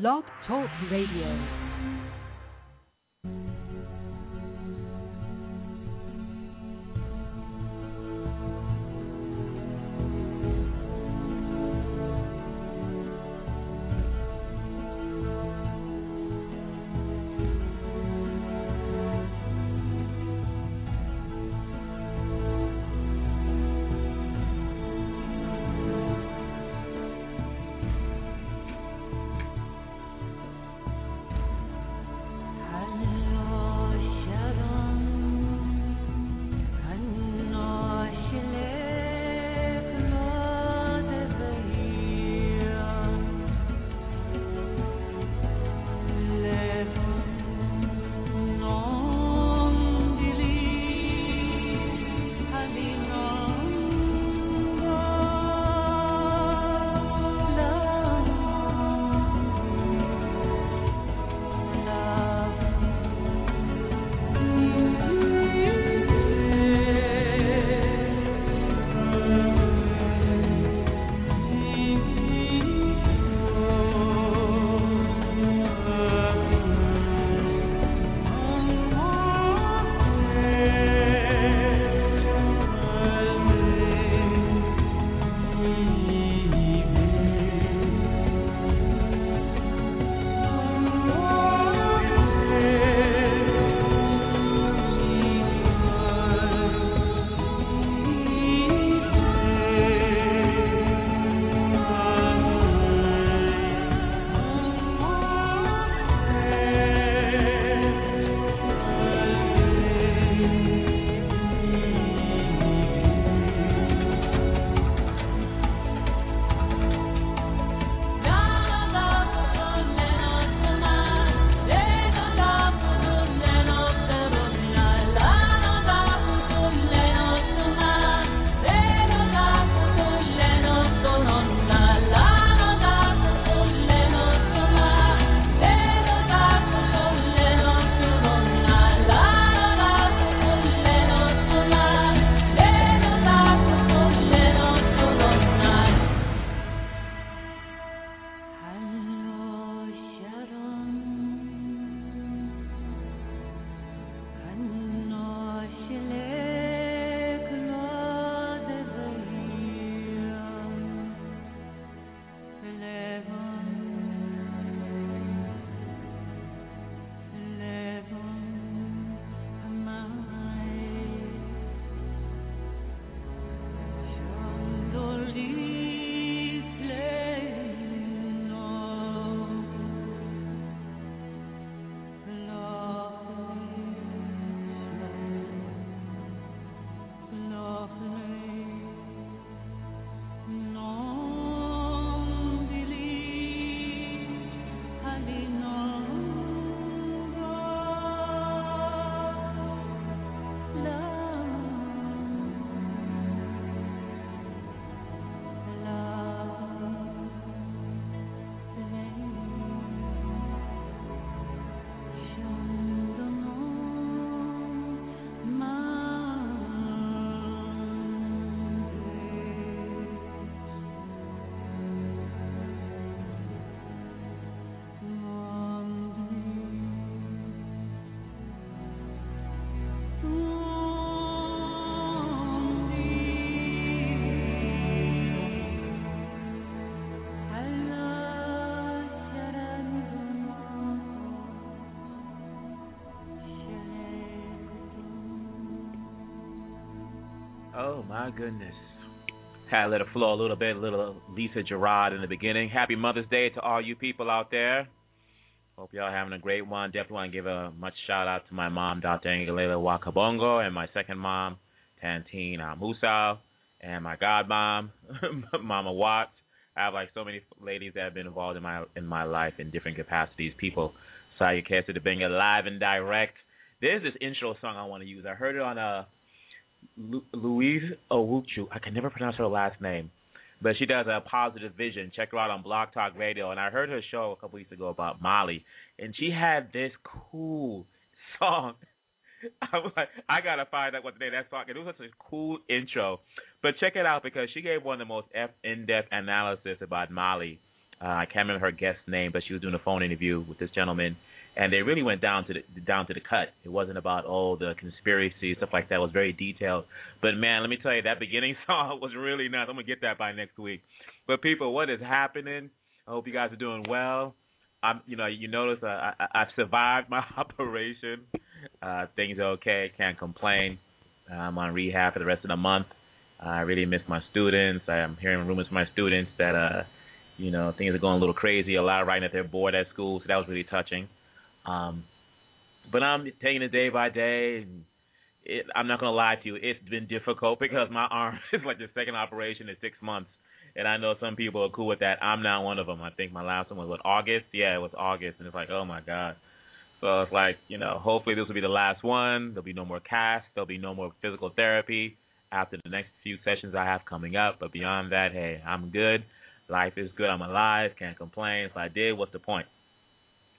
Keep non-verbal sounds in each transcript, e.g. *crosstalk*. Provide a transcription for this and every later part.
Blog Talk Radio. Oh my goodness. Had to let it flow a little bit, a little Lisa Gerrard in the beginning. Happy Mother's Day to all you people out there. Hope y'all having a great one. Definitely want to give a much shout out to my mom, Dr. Angelela Wakabongo, and my second mom, Tantine uh, and my godmom, *laughs* Mama Watts. I have like so many ladies that have been involved in my in my life in different capacities. People, Saya bring it live and direct. There's this intro song I want to use. I heard it on a Lu- Louise Owuchu. I can never pronounce her last name, but she does a positive vision. Check her out on Blog Talk Radio. And I heard her show a couple weeks ago about Molly, and she had this cool *laughs* song. I was like, I gotta find out what the name of that song. It was such a cool intro, but check it out because she gave one of the most in-depth analysis about Molly. Uh, I can't remember her guest name, but she was doing a phone interview with this gentleman, and they really went down to the down to the cut. It wasn't about oh the conspiracy stuff like that. It was very detailed. But man, let me tell you, that beginning *laughs* song was really nice. I'm gonna get that by next week. But people, what is happening? I hope you guys are doing well. I'm, you know, you notice uh, I, I, I've survived my *laughs* operation. Uh, things are okay. Can't complain. I'm on rehab for the rest of the month. I really miss my students. I'm hearing rumors from my students that, uh, you know, things are going a little crazy. A lot of writing that they're bored at school, so that was really touching. Um, but I'm taking it day by day. And it, I'm not gonna lie to you, it's been difficult because my arm *laughs* is like the second operation in six months. And I know some people are cool with that. I'm not one of them. I think my last one was what August. Yeah, it was August, and it's like, oh my god. So it's like, you know, hopefully this will be the last one. There'll be no more cast. There'll be no more physical therapy after the next few sessions I have coming up. But beyond that, hey, I'm good. Life is good. I'm alive. Can't complain. If I did, what's the point?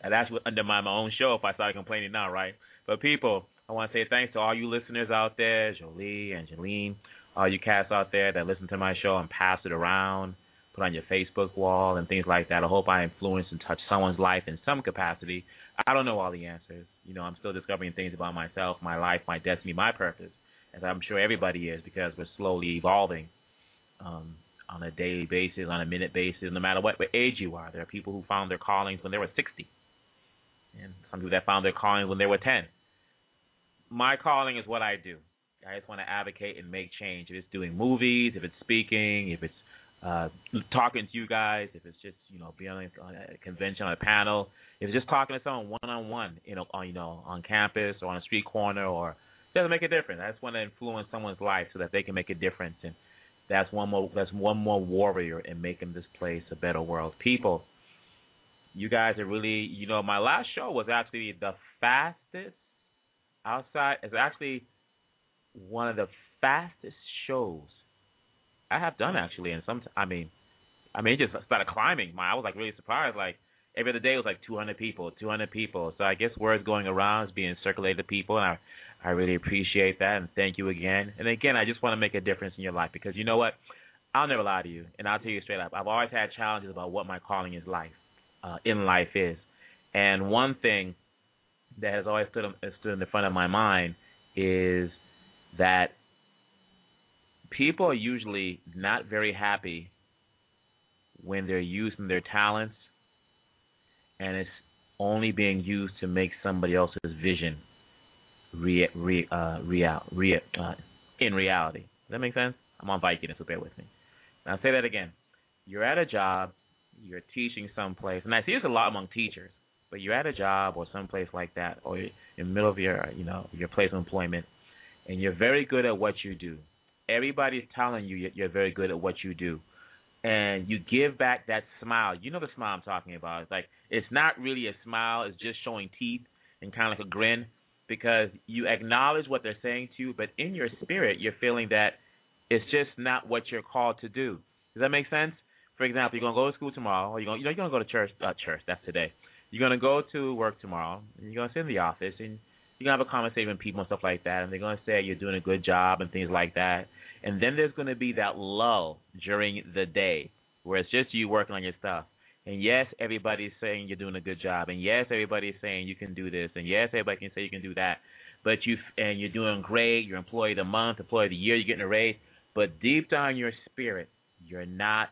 And that's what undermine my own show if I started complaining now, right? But people, I want to say thanks to all you listeners out there, Jolie, Angeline, all you cats out there that listen to my show and pass it around, put on your Facebook wall and things like that. I hope I influence and touch someone's life in some capacity. I don't know all the answers. You know, I'm still discovering things about myself, my life, my destiny, my purpose, as I'm sure everybody is because we're slowly evolving um, on a daily basis, on a minute basis, no matter what, what age you are. There are people who found their callings when they were 60, and some people that found their calling when they were 10. My calling is what I do. I just want to advocate and make change. If it's doing movies, if it's speaking, if it's uh, talking to you guys, if it's just you know being on a convention on a panel, if it's just talking to someone one on one, you know, on you know on campus or on a street corner, or it doesn't make a difference. I just want to influence someone's life so that they can make a difference, and that's one more that's one more warrior in making this place a better world. People, you guys are really you know my last show was actually the fastest outside. It's actually one of the fastest shows I have done actually, and some I mean, I mean, it just started climbing. My I was like really surprised. Like every other day it was like 200 people, 200 people. So I guess word's going around, is being circulated to people, and I I really appreciate that and thank you again. And again, I just want to make a difference in your life because you know what, I'll never lie to you, and I'll tell you straight up. I've always had challenges about what my calling is life, uh, in life is, and one thing that has always stood stood in the front of my mind is that people are usually not very happy when they're using their talents and it's only being used to make somebody else's vision re, re, uh, real, re, uh, in reality. Does that make sense? I'm on Vicodin, so bear with me. Now, I'll say that again. You're at a job, you're teaching someplace, and I see this a lot among teachers, but you're at a job or someplace like that, or in the middle of your, you know, your place of employment, and you're very good at what you do. Everybody's telling you you're very good at what you do, and you give back that smile. You know the smile I'm talking about. It's like it's not really a smile; it's just showing teeth and kind of like a grin because you acknowledge what they're saying to you, but in your spirit, you're feeling that it's just not what you're called to do. Does that make sense? For example, you're gonna go to school tomorrow, or you're gonna, you know, you're gonna go to church. Uh, church, that's today. You're gonna go to work tomorrow, and you're gonna sit in the office, and you're gonna have a conversation with people and stuff like that, and they're gonna say you're doing a good job and things like that. And then there's gonna be that lull during the day where it's just you working on your stuff. And yes, everybody's saying you're doing a good job, and yes, everybody's saying you can do this, and yes, everybody can say you can do that. But you and you're doing great. You're employee of the month, employee of the year. You're getting a raise. But deep down in your spirit, you're not.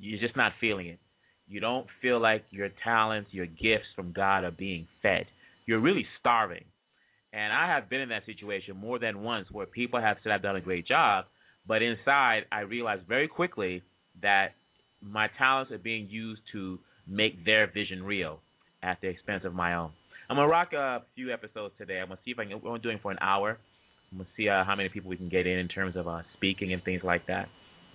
You're just not feeling it. You don't feel like your talents, your gifts from God are being fed. You're really starving. And I have been in that situation more than once where people have said I've done a great job, but inside I realized very quickly that my talents are being used to make their vision real at the expense of my own. I'm gonna rock a few episodes today. I'm gonna see if I can. We're doing for an hour. I'm gonna see uh, how many people we can get in in terms of uh, speaking and things like that.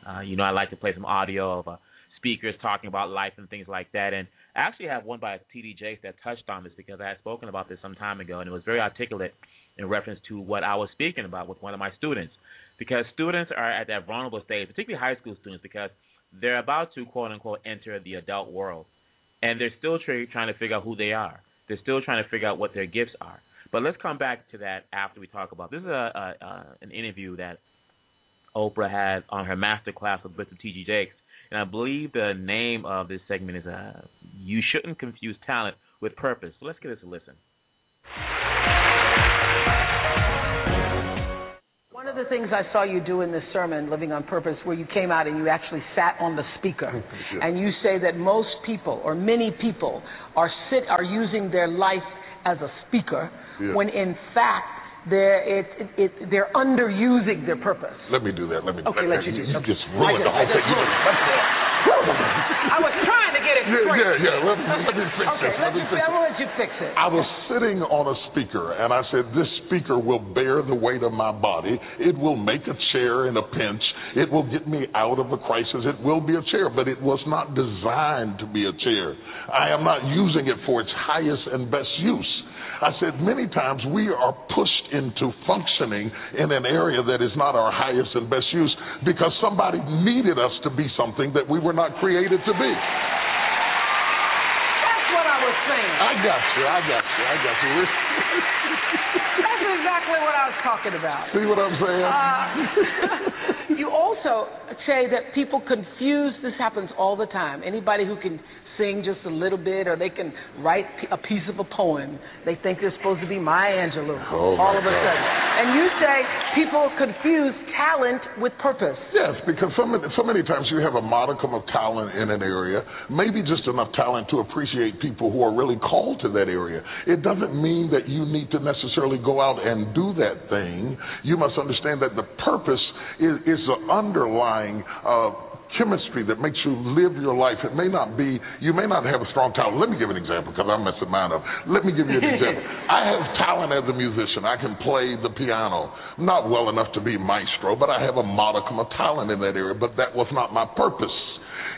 Uh, you know, I like to play some audio of uh, speakers talking about life and things like that. And I actually have one by T.D. Jakes that touched on this because I had spoken about this some time ago, and it was very articulate in reference to what I was speaking about with one of my students. Because students are at that vulnerable stage, particularly high school students, because they're about to quote unquote enter the adult world, and they're still tra- trying to figure out who they are. They're still trying to figure out what their gifts are. But let's come back to that after we talk about this. Is a, a, a an interview that Oprah had on her master class with Mr. T.D. Jakes, and I believe the name of this segment is uh, "You Shouldn't Confuse Talent with Purpose." So let's give this a listen. One of the things I saw you do in this sermon, Living on Purpose, where you came out and you actually sat on the speaker, *laughs* and you say that most people or many people are sit are using their life as a speaker, Yeah. when in fact they're it, it, it, they're underusing their purpose. Let me do that. Let me. Okay, let you do. You okay. just I ruined just- the whole I thing. You ruined just- it. I was trying to get it Yeah, straight. yeah, yeah. Let let me fix Okay, this. let Let me you, fix it. gonna let you fix it. I was sitting on a speaker and I said, This speaker will bear the weight of my body. It will make a chair in a pinch. It will get me out of a crisis. It will be a chair, but it was not designed to be a chair. I am not using it for its highest and best use. I said, Many times we are pushed into functioning in an area that is not our highest and best use because somebody needed us to be something that we were not created to be. That's what I was saying. I got you. I got you. I got you. *laughs* That's exactly what I was talking about. See what I'm saying? Uh, *laughs* you also say that people confuse, this happens all the time. Anybody who can sing just a little bit or they can write a piece of a poem, they think they're supposed to be Maya Angelou Oh, all of a God. sudden. And you say people confuse talent with purpose. Yes, because so many, so many times you have a modicum of talent in an area, maybe just enough talent to appreciate people who are really called to that area. It doesn't mean that you need to necessarily go out and do that thing. You must understand that the purpose is, is the underlying uh, chemistry that makes you live your life. It may not be, you may not have a strong talent. Let me give an example because I'm messing mine up. Let me give you an example. *laughs* I have talent as a musician. I can play the piano. Not well enough to be maestro, but I have a modicum of talent in that area, but that was not my purpose.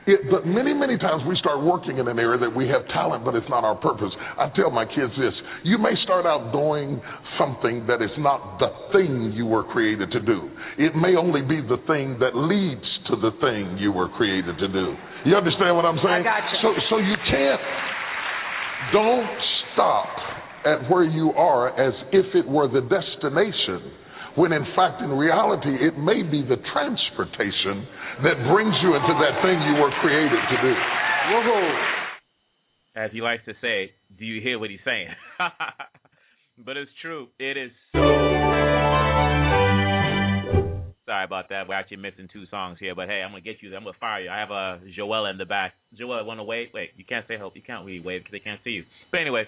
It, but many, many times we start working in an area that we have talent, but it's not our purpose. I tell my kids this you may start out doing something that is not the thing you were created to do. It may only be the thing that leads to the thing you were created to do. You understand what I'm saying? I got you. So, so you can't, don't stop at where you are as if it were the destination when in fact, in reality, it may be the transportation that brings you into that thing you were created to do. As he likes to say, do you hear what he's saying? *laughs* but it's true. It is so. Sorry about that. We're actually missing two songs here, but hey, I'm gonna get you. I'm gonna fire you. I have a Joelle in the back. Joelle, want to wave? Wait, you can't say help. You can't really wave because they can't see you. But anyways,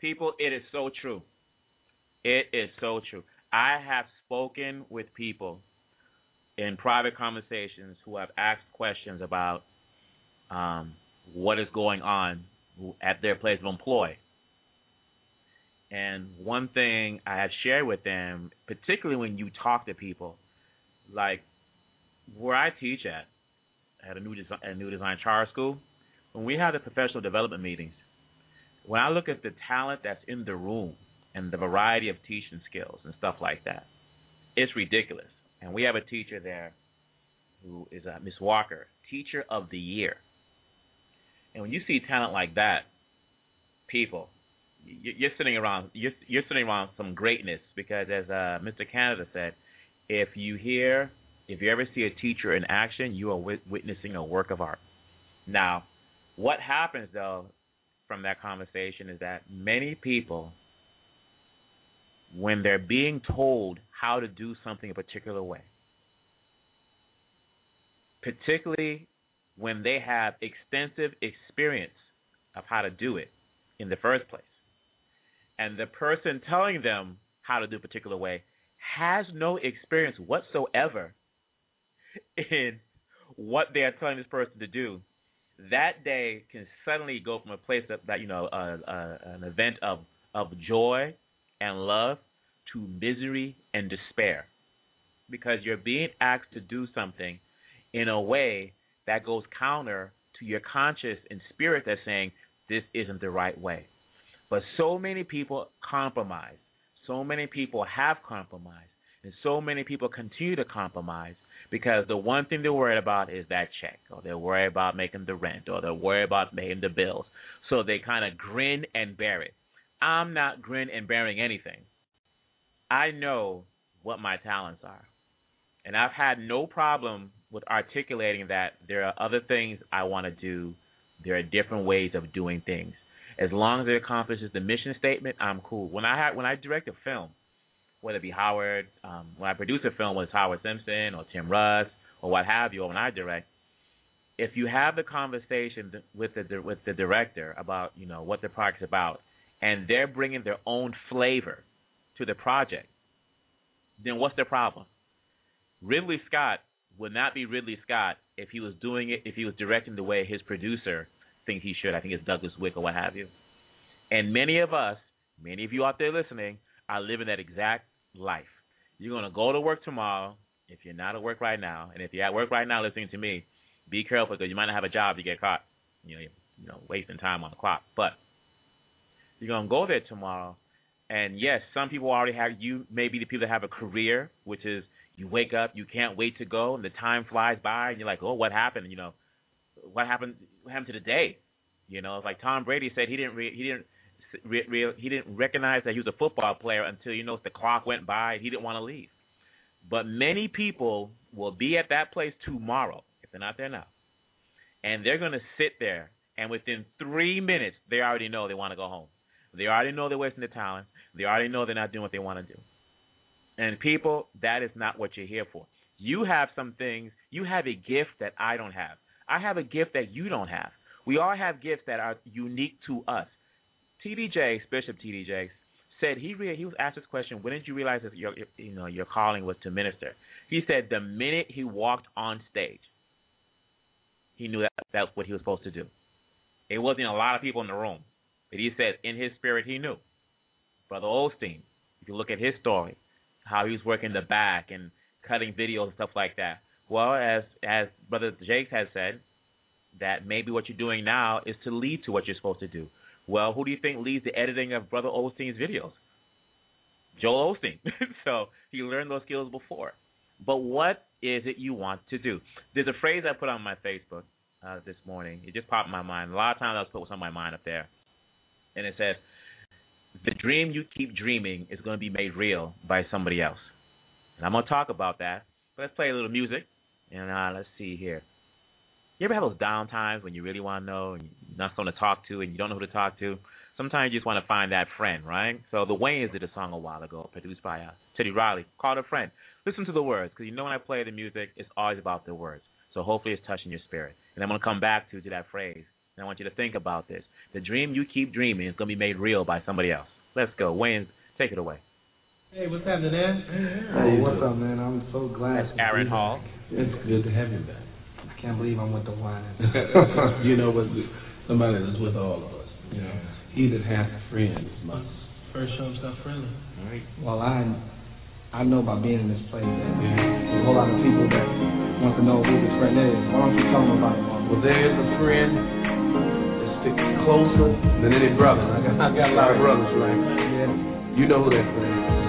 people, it is so true. It is so true. I have spoken with people in private conversations who have asked questions about um, what is going on at their place of employ. And one thing I have shared with them, particularly when you talk to people, like where I teach at, at a new design, a new design charter school, when we have the professional development meetings, when I look at the talent that's in the room and the variety of teaching skills and stuff like that, it's ridiculous. And we have a teacher there who is uh, Miss Walker, Teacher of the Year. And when you see talent like that, people, you- you're sitting around you're you're sitting around some greatness because as uh, Mr. Canada said, if you hear if you ever see a teacher in action, you are wit- witnessing a work of art. Now, what happens though from that conversation is that many people when they're being told how to do something a particular way, particularly when they have extensive experience of how to do it in the first place, and the person telling them how to do a particular way has no experience whatsoever in what they are telling this person to do, that day can suddenly go from a place of, that you know uh, uh, an event of of joy and love to misery and despair because you're being asked to do something in a way that goes counter to your conscious and spirit that's saying this isn't the right way. But so many people compromise. So many people have compromised. And so many people continue to compromise because the one thing they're worried about is that check, or they're worried about making the rent, or they're worried about paying the bills. So they kind of grin and bear it. I'm not grin and bearing anything. I know what my talents are. And I've had no problem with articulating that there are other things I want to do. There are different ways of doing things. As long as it accomplishes the mission statement, I'm cool. When I had when I direct a film, whether it be Howard, um, when I produce a film, whether it's Howard Simpson or Tim Russ or what have you, or when I direct, if you have the conversation with the with the director about you know what the project's about, and they're bringing their own flavor to the project, then what's the problem? Ridley Scott would not be Ridley Scott if he was doing it if he was directing the way his producer thinks he should. I think it's Douglas Wick or what have you. And many of us, many of you out there listening, are living that exact life. You're going to go to work tomorrow if you're not at work right now, and if you're at work right now listening to me, be careful because you might not have a job to get caught. You know, you know, wasting time on the clock. But you're to go there tomorrow, and yes, some people already have. You may be the people that have a career, which is you wake up, you can't wait to go, and the time flies by, and you're like, oh, what happened? You know, what happened? What happened to the day? You know, it's like Tom Brady said he didn't re- he didn't re- re- he didn't recognize that he was a football player until you know the clock went by. And he didn't want to leave. But many people will be at that place tomorrow if they're not there now, and they're going to sit there, and within three minutes they already know they want to go home. They already know they're wasting their talent. They already know they're not doing what they want to do. And people, that is not what you're here for. You have some things, you have a gift that I don't have. I have a gift that you don't have. We all have gifts that are unique to us. TD Jakes, Bishop TD said he re- he was asked this question, when did you realize that your you know your calling was to minister? He said the minute he walked on stage, he knew that that's what he was supposed to do. It wasn't a lot of people in the room, he said in his spirit he knew. Brother Osteen, if you look at his story, how he was working the back and cutting videos and stuff like that. Well, as as Brother Jakes has said, that maybe what you're doing now is to lead to what you're supposed to do. Well, who do you think leads the editing of Brother Osteen's videos? Joel Osteen. *laughs* so he learned those skills before. But what is it you want to do? There's a phrase I put on my Facebook uh, this morning. It just popped in my mind. A lot of times I was put what's on my mind up there, and it says, "The dream you keep dreaming is going to be made real by somebody else." And I'm going to talk about that. But let's play a little music, and uh, let's see here. You ever have those down times when you really want to know and you're not someone to talk to and you don't know who to talk to? Sometimes you just want to find that friend, right? So the Winans did a song a while ago, produced by uh, Teddy Riley, called a friend. Listen to the words, because you know when I play the music, it's always about the words. So hopefully it's touching your spirit. And I'm going to come back to, to that phrase. And I want you to think about this. The dream you keep dreaming is going to be made real by somebody else. Let's go. Wayne, take it away. Hey, what's happening, man? Hey, what's up, man? I'm so glad. That's Aaron Hall. It's good to have you back. I can't believe I'm with the wine. *laughs* you know what? Somebody that's with all of us. You know, he that hath friends must first show himself friendly. All right. well, I I know by being in this place that there's a whole lot of people that want to know who this friend is. Why don't you tell them about it? Mark? Well, there is a friend closer than any brother. I got, I got a lot of brothers, right? Yeah. You know who that is.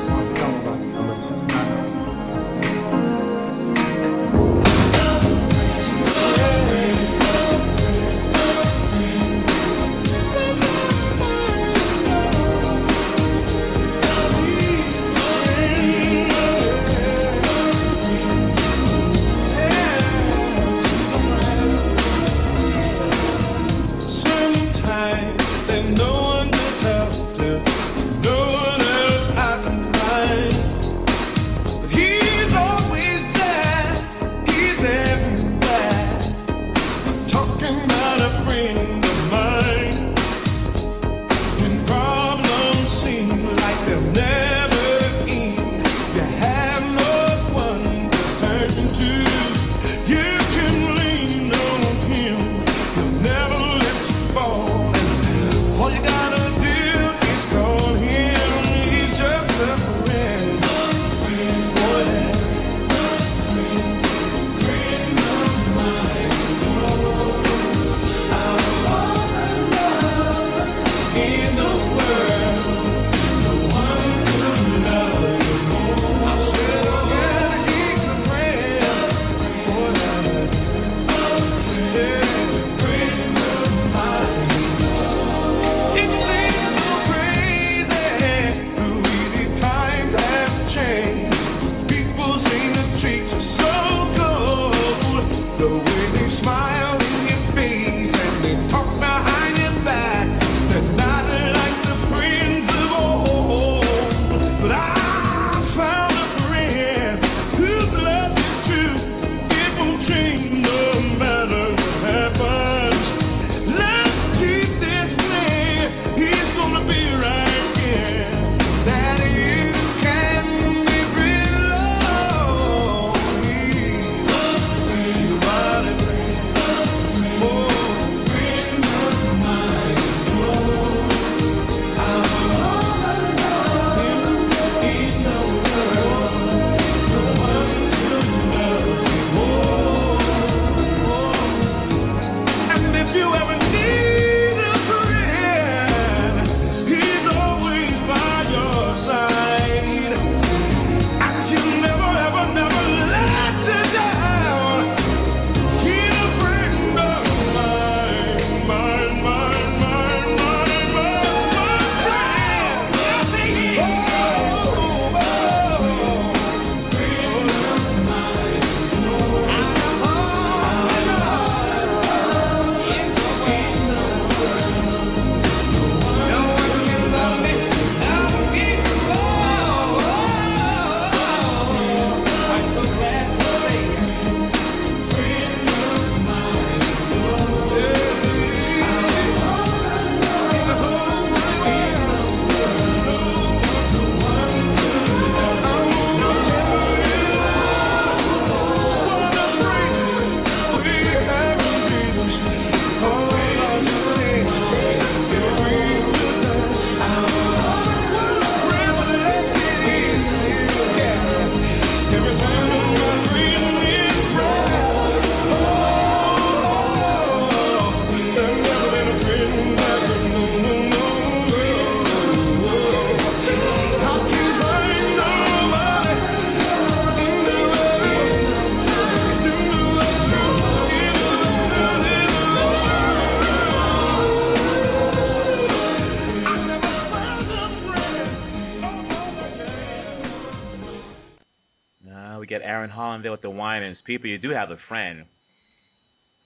People, you do have a friend,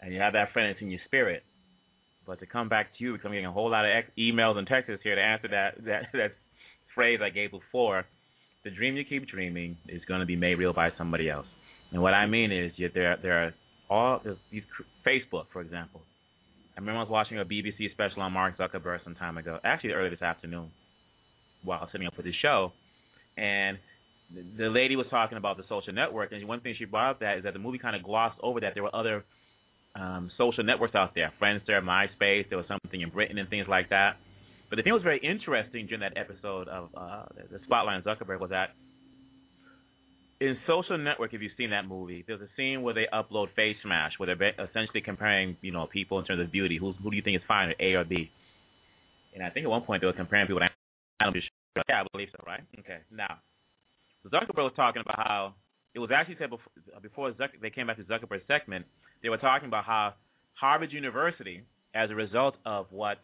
and you have that friend that's in your spirit. But to come back to you, because I'm getting a whole lot of ex- emails and texts here to answer that *laughs* that that phrase I gave before. The dream you keep dreaming is going to be made real by somebody else. And what I mean is, you, there there are all these Facebook, for example. I remember I was watching a BBC special on Mark Zuckerberg some time ago, actually early this afternoon, while setting up for the show, and the lady was talking about the social network, and one thing she brought up that is that the movie kind of glossed over that there were other um, social networks out there, Friendster, MySpace, there was something in Britain and things like that. But the thing that was very interesting during that episode of uh, the Spotlight on Zuckerberg was that in Social Network, if you've seen that movie, there's a scene where they upload Facemash, where they're essentially comparing, you know, people in terms of beauty. Who's, who do you think is finer, A or B? And I think at one point they were comparing people. To yeah, I believe so, right? Okay. Now, Zuckerberg was talking about how it was actually said before, before Zuck, they came back to Zuckerberg's segment. They were talking about how Harvard University, as a result of what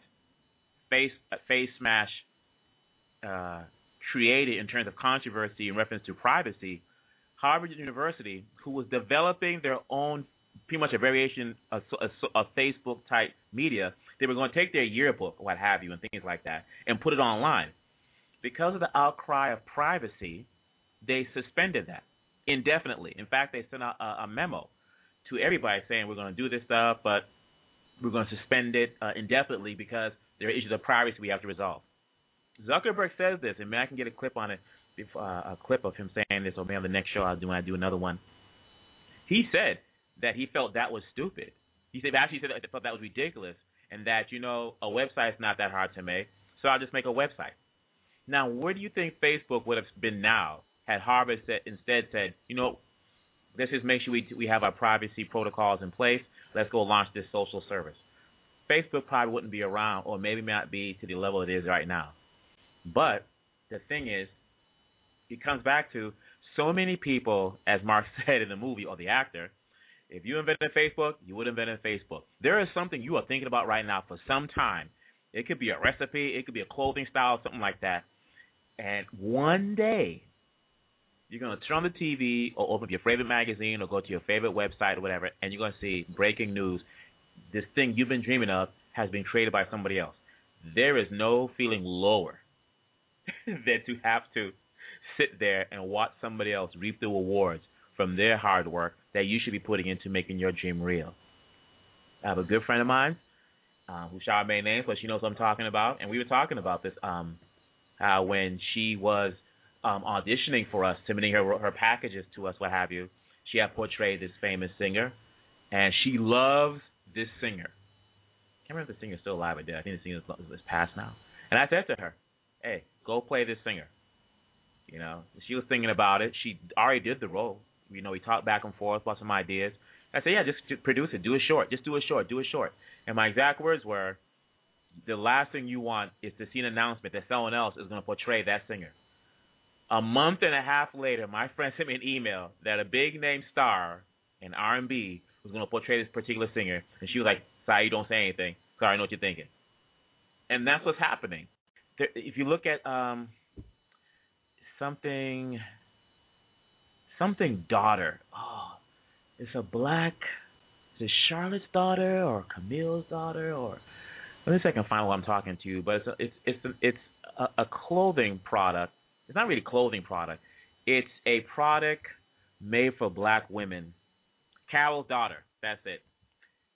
Face uh, Face Smash uh, created in terms of controversy in reference to privacy, Harvard University, who was developing their own, pretty much a variation of, of, of Facebook type media, they were going to take their yearbook, what have you, and things like that, and put it online. Because of the outcry of privacy, they suspended that indefinitely. In fact, they sent out a, a memo to everybody saying we're going to do this stuff, but we're going to suspend it uh, indefinitely because there are issues of privacy we have to resolve. Zuckerberg says this, and maybe I can get a clip on it, uh, a clip of him saying this, or maybe on the next show I'll do when I do another one. He said that he felt that was stupid. He said actually said that he felt that was ridiculous, and that you know a website's not that hard to make, so I'll just make a website. Now, where do you think Facebook would have been now had Harvard said, instead said, you know, let's just make sure we we have our privacy protocols in place. Let's go launch this social service. Facebook probably wouldn't be around, or maybe not be to the level it is right now. But the thing is, it comes back to so many people, as Mark *laughs* said in the movie or the actor. If you invented Facebook, you would invent Facebook. There is something you are thinking about right now for some time. It could be a recipe, it could be a clothing style, something like that. And one day, you're going to turn on the TV or open up your favorite magazine or go to your favorite website or whatever, and you're going to see breaking news. This thing you've been dreaming of has been created by somebody else. There is no feeling lower *laughs* than to have to sit there and watch somebody else reap the rewards from their hard work that you should be putting into making your dream real. I have a good friend of mine uh, who shall remain names, but she knows what I'm talking about, and we were talking about this. Um, how when she was um, auditioning for us, submitting her her packages to us, what have you, she had portrayed this famous singer, and she loves this singer. I can't remember if the singer's still alive or dead. I think the singer is passed now. And I said to her, "Hey, go play this singer." You know, she was thinking about it. She already did the role. You know, we talked back and forth about some ideas. I said, "Yeah, just produce it. Do it short. Just do it short. Do it short." And my exact words were, "The last thing you want is to see an announcement that someone else is going to portray that singer." A month and a half later, my friend sent me an email that a big name star in R&B was going to portray this particular singer, and she was like, "Sorry, you don't say anything. Sorry, I know what you're thinking." And that's what's happening. There, if you look at um, something, something daughter. Oh, it's a black. Is it Charlotte's daughter or Camille's daughter or? Let me see if I can find what I'm talking to. But it's a, it's it's a, it's a, a clothing product. It's not really a clothing product. It's a product made for black women. Carol's daughter. That's it.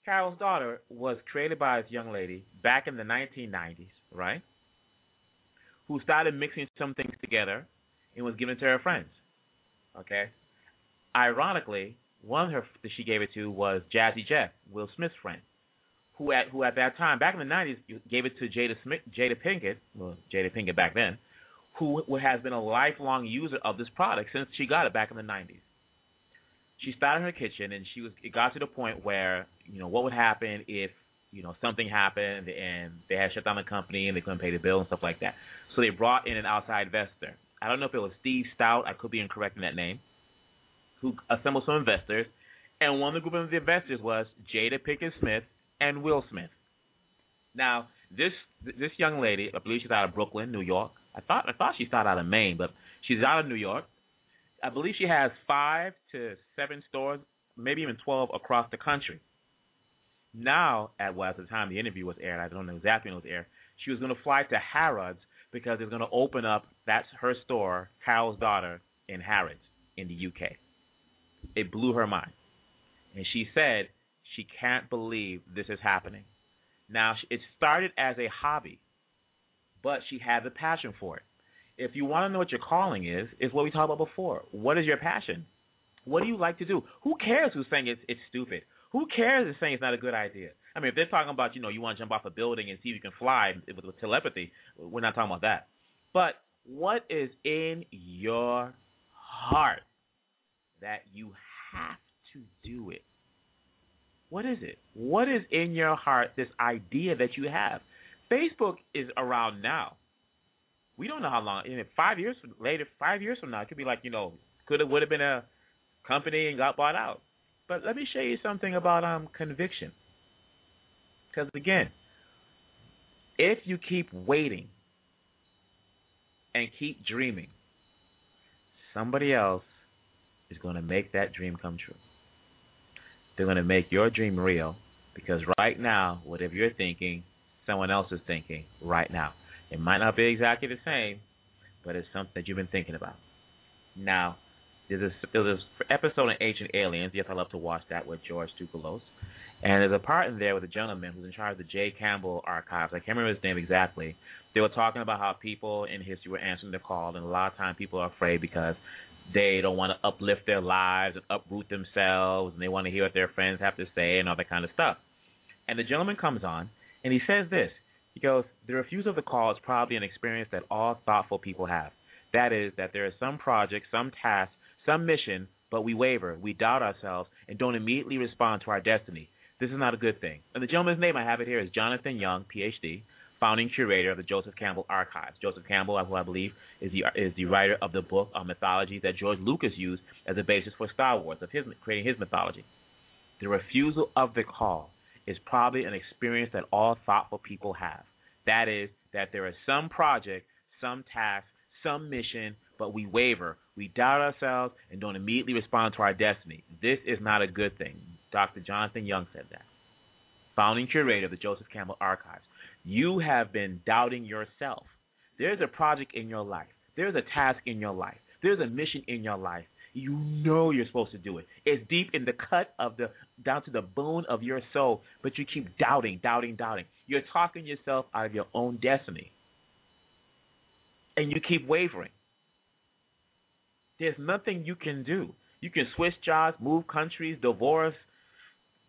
Carol's daughter was created by this young lady back in the 1990s, right? Who started mixing some things together and was given to her friends. Okay. Ironically, one of her that she gave it to was Jazzy Jeff, Will Smith's friend, who at who at that time back in the '90s gave it to Jada Smith, Jada Pinkett, well Jada Pinkett back then, who has been a lifelong user of this product since she got it back in the '90s. She started in her kitchen, and she was. It got to the point where you know what would happen if you know something happened and they had shut down the company and they couldn't pay the bill and stuff like that. So they brought in an outside investor. I don't know if it was Steve Stoute. I could be incorrect in that name. Who assembled some investors, and one of the group of the investors was Jada Pinkett Smith and Will Smith. Now, this this young lady, I believe she's out of Brooklyn, New York. I thought I thought she started out of Maine, but she's out of New York. I believe she has five to seven stores, maybe even twelve across the country. Now, at well, at the time the interview was aired, I don't know exactly when it was aired. She was going to fly to Harrods because it's going to open up. That's her store, Carol's daughter, in Harrods in the UK. It blew her mind, and she said she can't believe this is happening. Now, it started as a hobby, but she had the passion for it. If you want to know what your calling is, is what we talked about before. What is your passion? What do you like to do? Who cares who's saying it's, it's stupid? Who cares if saying it's not a good idea? I mean, if they're talking about, you know, you want to jump off a building and see if you can fly with, with telepathy, we're not talking about that. But what is in your heart that you have to do it? What is it? What is in your heart, this idea that you have? Facebook is around now. We don't know how long. In five years later, five years from now, it could be like you know, could have would have been a company and got bought out. But let me show you something about um conviction. Because again, if you keep waiting and keep dreaming, somebody else is going to make that dream come true. They're going to make your dream real because right now, whatever you're thinking, someone else is thinking right now. It might not be exactly the same, but it's something that you've been thinking about. Now, there's a, there's an episode in Ancient Aliens. Yes, I love to watch that with George Tsoukalos. And there's a part in there with a gentleman who's in charge of the J. Campbell archives. I can't remember his name exactly. They were talking about how people in history were answering the call, and a lot of times people are afraid because they don't want to uplift their lives and uproot themselves, and they want to hear what their friends have to say and all that kind of stuff. And the gentleman comes on, and he says this. He goes, The refusal of the call is probably an experience that all thoughtful people have. That is, that there is some project, some task, some mission, but we waver, we doubt ourselves, and don't immediately respond to our destiny. This is not a good thing. And the gentleman's name I have it here is Jonathan Young, PhD, founding curator of the Joseph Campbell Archives. Joseph Campbell, who I believe is the is the writer of the book on mythology that George Lucas used as a basis for Star Wars, of his creating his mythology. The refusal of the call is probably an experience that all thoughtful people have. That is, that there is some project, some task, some mission, but we waver, we doubt ourselves, and don't immediately respond to our destiny. This is not a good thing. Dr. Jonathan Young said that. Founding curator of the Joseph Campbell Archives. You have been doubting yourself. There's a project in your life. There's a task in your life. There's a mission in your life. You know you're supposed to do it. It's deep in the cut of the down to the bone of your soul, but you keep doubting, doubting, doubting. You're talking yourself out of your own destiny. And you keep wavering. There's nothing you can do. You can switch jobs, move countries, divorce,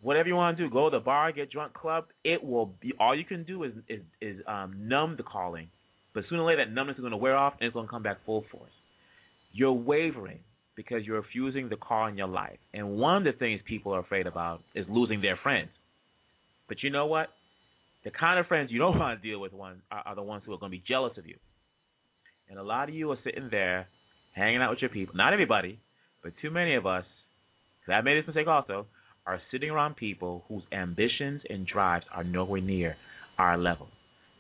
whatever you want to do. Go to the bar, get drunk, club. It will be all you can do is is is um, numb the calling, but sooner or later that numbness is going to wear off and it's going to come back full force. You're wavering because you're refusing the call in your life, and one of the things people are afraid about is losing their friends. But you know what? The kind of friends you don't *laughs* want to deal with one are, are the ones who are going to be jealous of you. And a lot of you are sitting there hanging out with your people. Not everybody, but too many of us, because I've made this mistake also, are sitting around people whose ambitions and drives are nowhere near our level.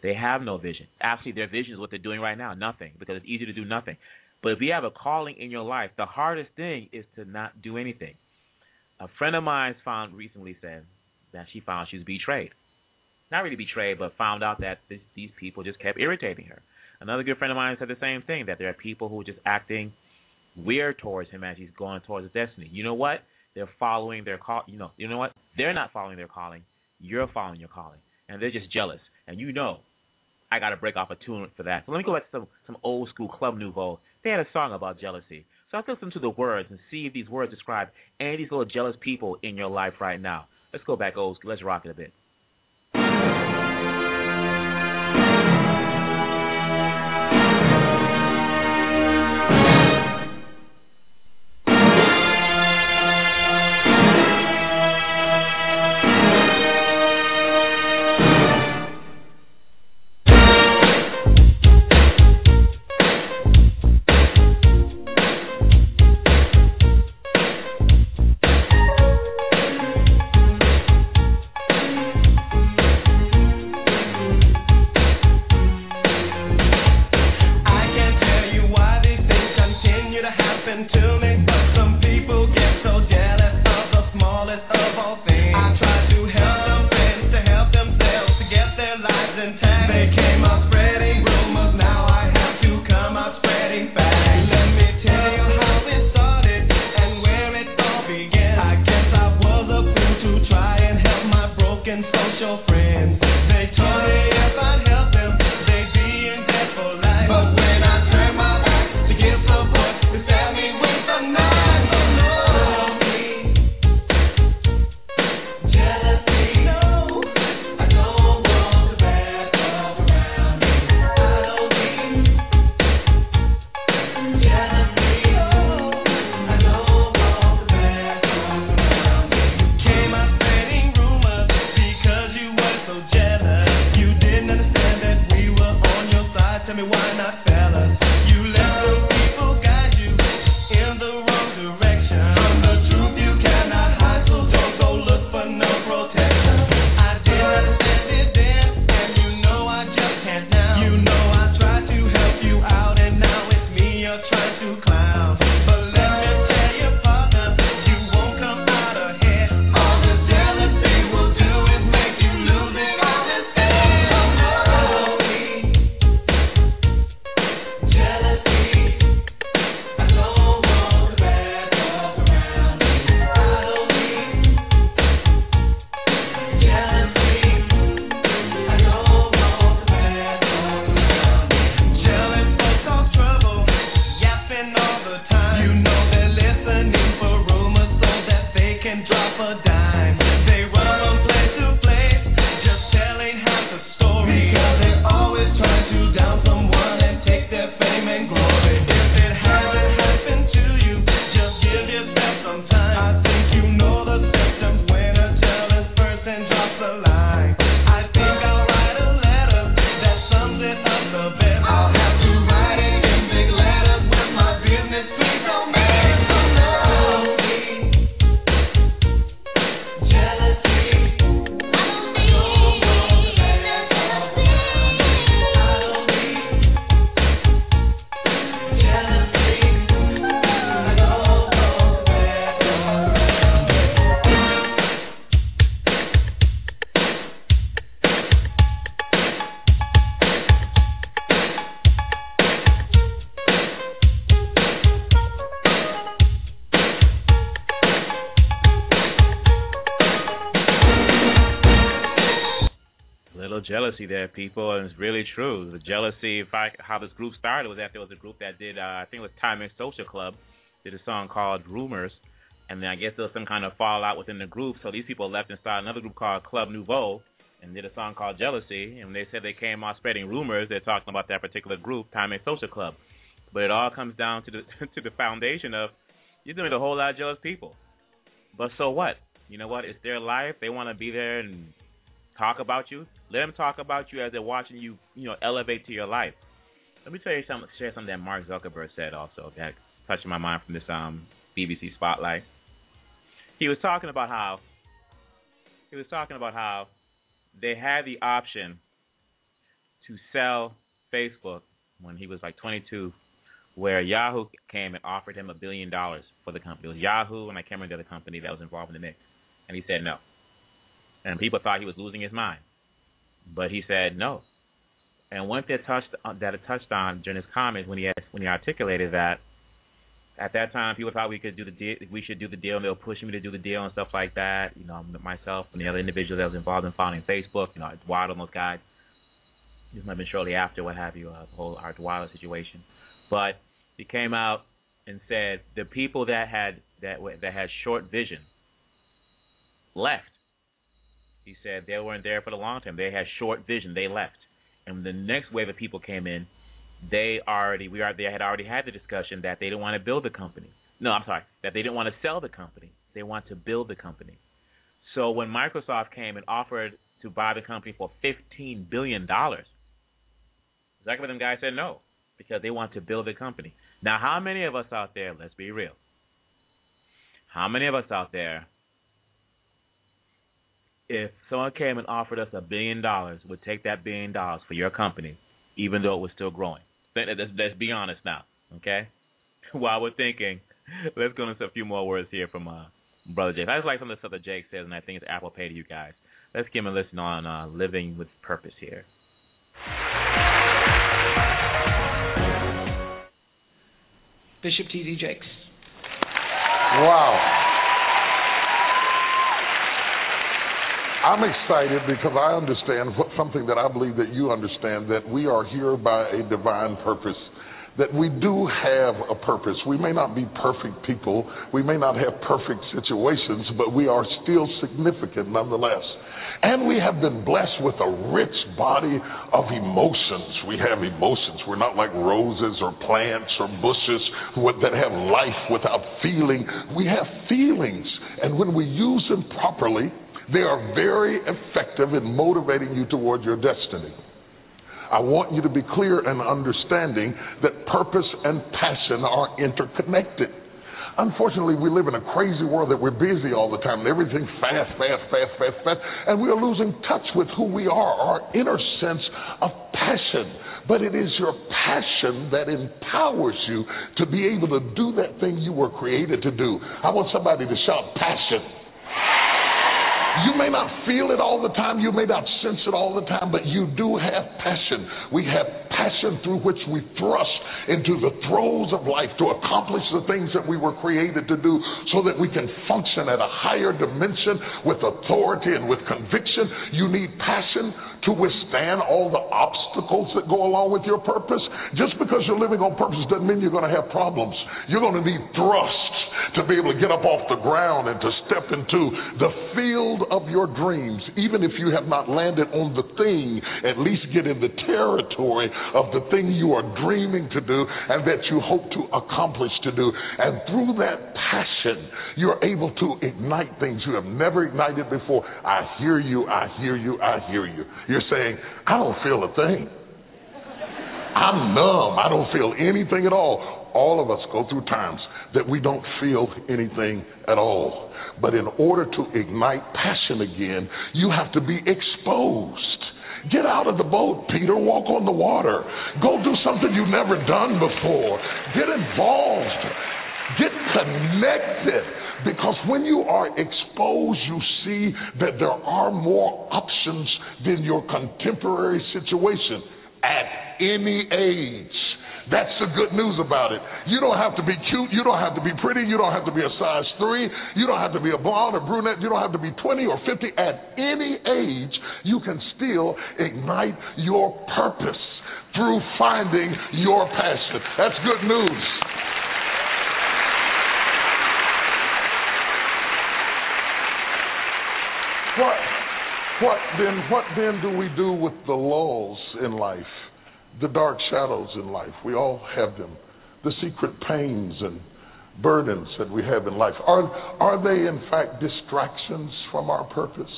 They have no vision. Actually, their vision is what they're doing right now, nothing, because it's easy to do nothing. But if you have a calling in your life, the hardest thing is to not do anything. A friend of mine found recently said that she found she was betrayed. Not really betrayed, but found out that this, these people just kept irritating her. Another good friend of mine said the same thing that there are people who are just acting weird towards him as he's going towards his destiny. You know what? They're following their call. You know, you know what? They're not following their calling. You're following your calling, and they're just jealous. And you know, I got to break off a tune for that. So let me go back to some some old school Club Nouveau. They had a song about jealousy. So let's listen to the words and see if these words describe any of these little jealous people in your life right now. Let's go back old. Let's rock it a bit. Jealousy there, people, and it's really true. The jealousy, in how this group started was that there was a group that did, uh, I think it was Timex Social Club, did a song called Rumors, and then I guess there was some kind of fallout within the group, so these people left and started another group called Club Nouveau, and did a song called Jealousy, and they said they came out spreading rumors. They're talking about that particular group, Timex Social Club, but it all comes down to the *laughs* to the foundation of you're doing a whole lot of jealous people. But so what? You know what? It's their life. They want to be there and talk about you. Let them talk about you as they're watching you, you know, elevate to your life. Let me tell you something, share something that Mark Zuckerberg said also that touched my mind from this um BBC Spotlight. He was talking about how he was talking about how they had the option to sell Facebook when he was like 22, where Yahoo came and offered him a billion dollars for the company. It was Yahoo and I can't remember the other company that was involved in the mix, and he said no. And people thought he was losing his mind, but he said no. And one thing that touched that it touched on during his comments when he when he articulated that at that time people thought we could do the deal, we should do the deal, and they were pushing me to do the deal and stuff like that. You know, myself and the other individuals that was involved in founding Facebook, you know, Eduardo and those guys. This might have been shortly after, what have you, uh, the whole Eduardo situation. But he came out and said the people that had that that had short vision left. He said they weren't there for the long term. They had short vision. They left, and the next wave of people came in. They already we are they had already had the discussion that they didn't want to build the company. No, I'm sorry, that they didn't want to sell the company. They want to build the company. So when Microsoft came and offered to buy the company for fifteen billion dollars, and them guys said no because they want to build a company. Now, how many of us out there? Let's be real. How many of us out there if someone came and offered us a billion dollars, would take that billion dollars for your company, even though it was still growing. Let's, let's be honest now, okay? *laughs* While we're thinking, *laughs* let's go into a few more words here from uh, Brother Jake. I just like some of the stuff that Jake says, and I think it's Apple Pay to you guys. Let's give him a listen on uh, living with purpose here. Bishop T.D. Jakes. Wow. I'm excited because I understand what, something that I believe that you understand that we are here by a divine purpose. That we do have a purpose. We may not be perfect people, we may not have perfect situations, but we are still significant nonetheless. And we have been blessed with a rich body of emotions. We have emotions. We're not like roses or plants or bushes that have life without feeling. We have feelings. And when we use them properly, they are very effective in motivating you toward your destiny. I want you to be clear and understanding that purpose and passion are interconnected. Unfortunately, we live in a crazy world that we're busy all the time and everything's fast, fast, fast, fast, fast, and we are losing touch with who we are, our inner sense of passion. But it is your passion that empowers you to be able to do that thing you were created to do. I want somebody to shout passion. You may not feel it all the time, you may not sense it all the time, but you do have passion. We have passion through which we thrust into the throes of life to accomplish the things that we were created to do so that we can function at a higher dimension with authority and with conviction. You need passion to withstand all the obstacles that go along with your purpose. Just because you're living on purpose doesn't mean you're going to have problems. You're going to need thrusts to be able to get up off the ground and to step into the field of your dreams. Even if you have not landed on the thing, at least get in the territory of the thing you are dreaming to do and that you hope to accomplish to do. And through that passion, you're able to ignite things you have never ignited before. I hear you, I hear you, I hear you. You're saying, I don't feel a thing. I'm numb. I don't feel anything at all. All of us go through times that we don't feel anything at all. But in order to ignite passion again, you have to be exposed. Get out of the boat, Peter. Walk on the water. Go do something you've never done before. Get involved. Get connected. Because when you are exposed, you see that there are more options than your contemporary situation at any age. That's the good news about it. You don't have to be cute. You don't have to be pretty. You don't have to be a size three. You don't have to be a blonde or brunette. You don't have to be 20 or 50. At any age, you can still ignite your purpose through finding your passion. That's good news. What, what then? What then do we do with the lulls in life? The dark shadows in life. We all have them. The secret pains and burdens that we have in life. Are, are they, in fact, distractions from our purpose?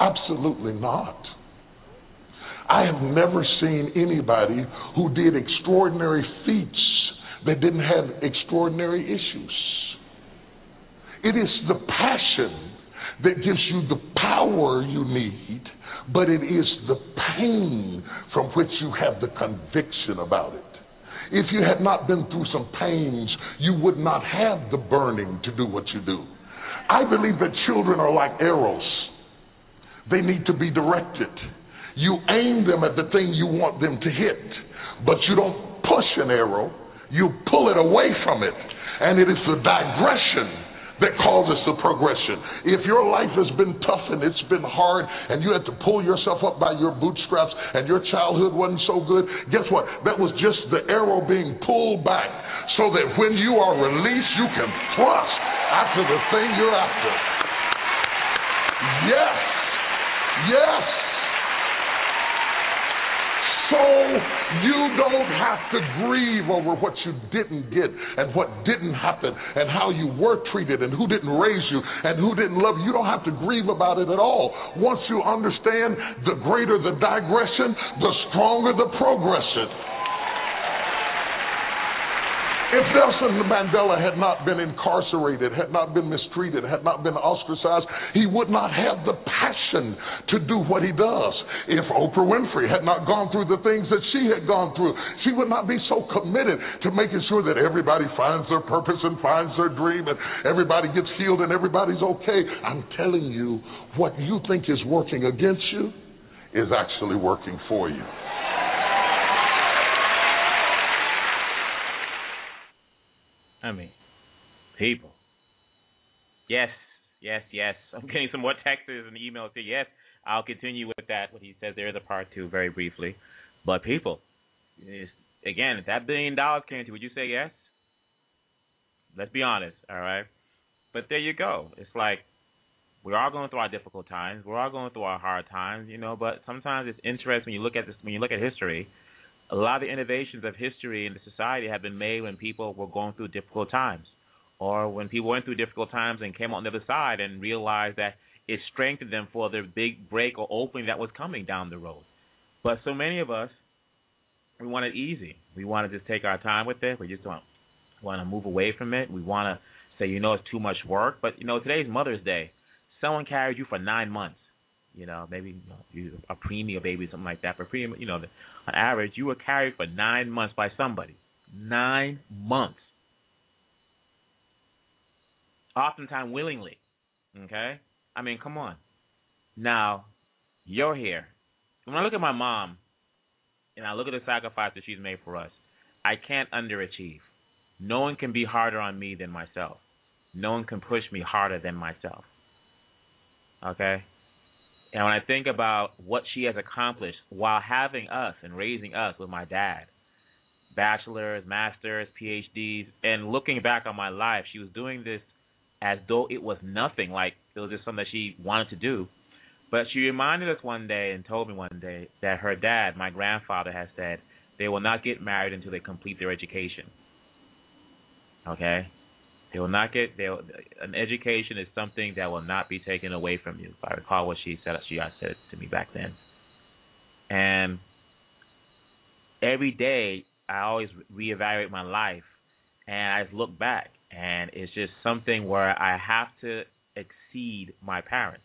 Absolutely not. I have never seen anybody who did extraordinary feats that didn't have extraordinary issues. It is the passion that gives you the power you need but it is the pain from which you have the conviction about it. If you had not been through some pains, you would not have the burning to do what you do. I believe that children are like arrows. They need to be directed. You aim them at the thing you want them to hit, but you don't push an arrow, you pull it away from it. And it is the digression that causes the progression. If your life has been tough and it's been hard and you had to pull yourself up by your bootstraps and your childhood wasn't so good, guess what? That was just the arrow being pulled back so that when you are released, you can thrust after the thing you're after. Yes. Yes. So you don't have to grieve over what you didn't get and what didn't happen and how you were treated and who didn't raise you and who didn't love you. You don't have to grieve about it at all. Once you understand, the greater the digression, the stronger the progression. If Nelson Mandela had not been incarcerated, had not been mistreated, had not been ostracized, he would not have the passion to do what he does. If Oprah Winfrey had not gone through the things that she had gone through, she would not be so committed to making sure that everybody finds their purpose and finds their dream and everybody gets healed and everybody's okay. I'm telling you, what you think is working against you is actually working for you. I mean, people. Yes, yes, yes. I'm getting some more texts and emails here. Yes, I'll continue with that. What he says there is a part two, very briefly. But people, again, if that billion dollars came to you, would you say yes? Let's be honest, all right? But there you go. It's like we're all going through our difficult times. We're all going through our hard times, you know. But sometimes it's interesting when you look at this. When you look at history, a lot of the innovations of history and society have been made when people were going through difficult times, or when people went through difficult times and came out on the other side and realized that it strengthened them for the big break or opening that was coming down the road. But so many of us, we want it easy. We want to just take our time with it. We just want want to move away from it. We want to say, you know, it's too much work. But you know, today's Mother's Day. Someone carried you for nine months. You know, maybe you, a preemie baby, something like that. For preemie, you know, on average, you were carried for nine months by somebody. Nine months. Oftentimes willingly. Okay? I mean, come on. Now, you're here. When I look at my mom and I look at the sacrifice that she's made for us, I can't underachieve. No one can be harder on me than myself. No one can push me harder than myself. Okay? And when I think about what she has accomplished while having us and raising us with my dad, bachelor's, master's, PhDs, and looking back on my life, she was doing this as though it was nothing, like it was just something that she wanted to do. But she reminded us one day and told me one day that her dad, my grandfather, has said they will not get married until they complete their education. Okay? They will not get they an education is something that will not be taken away from you. If I recall what she said she said to me back then. And every day I always reevaluate my life and I look back and it's just something where I have to exceed my parents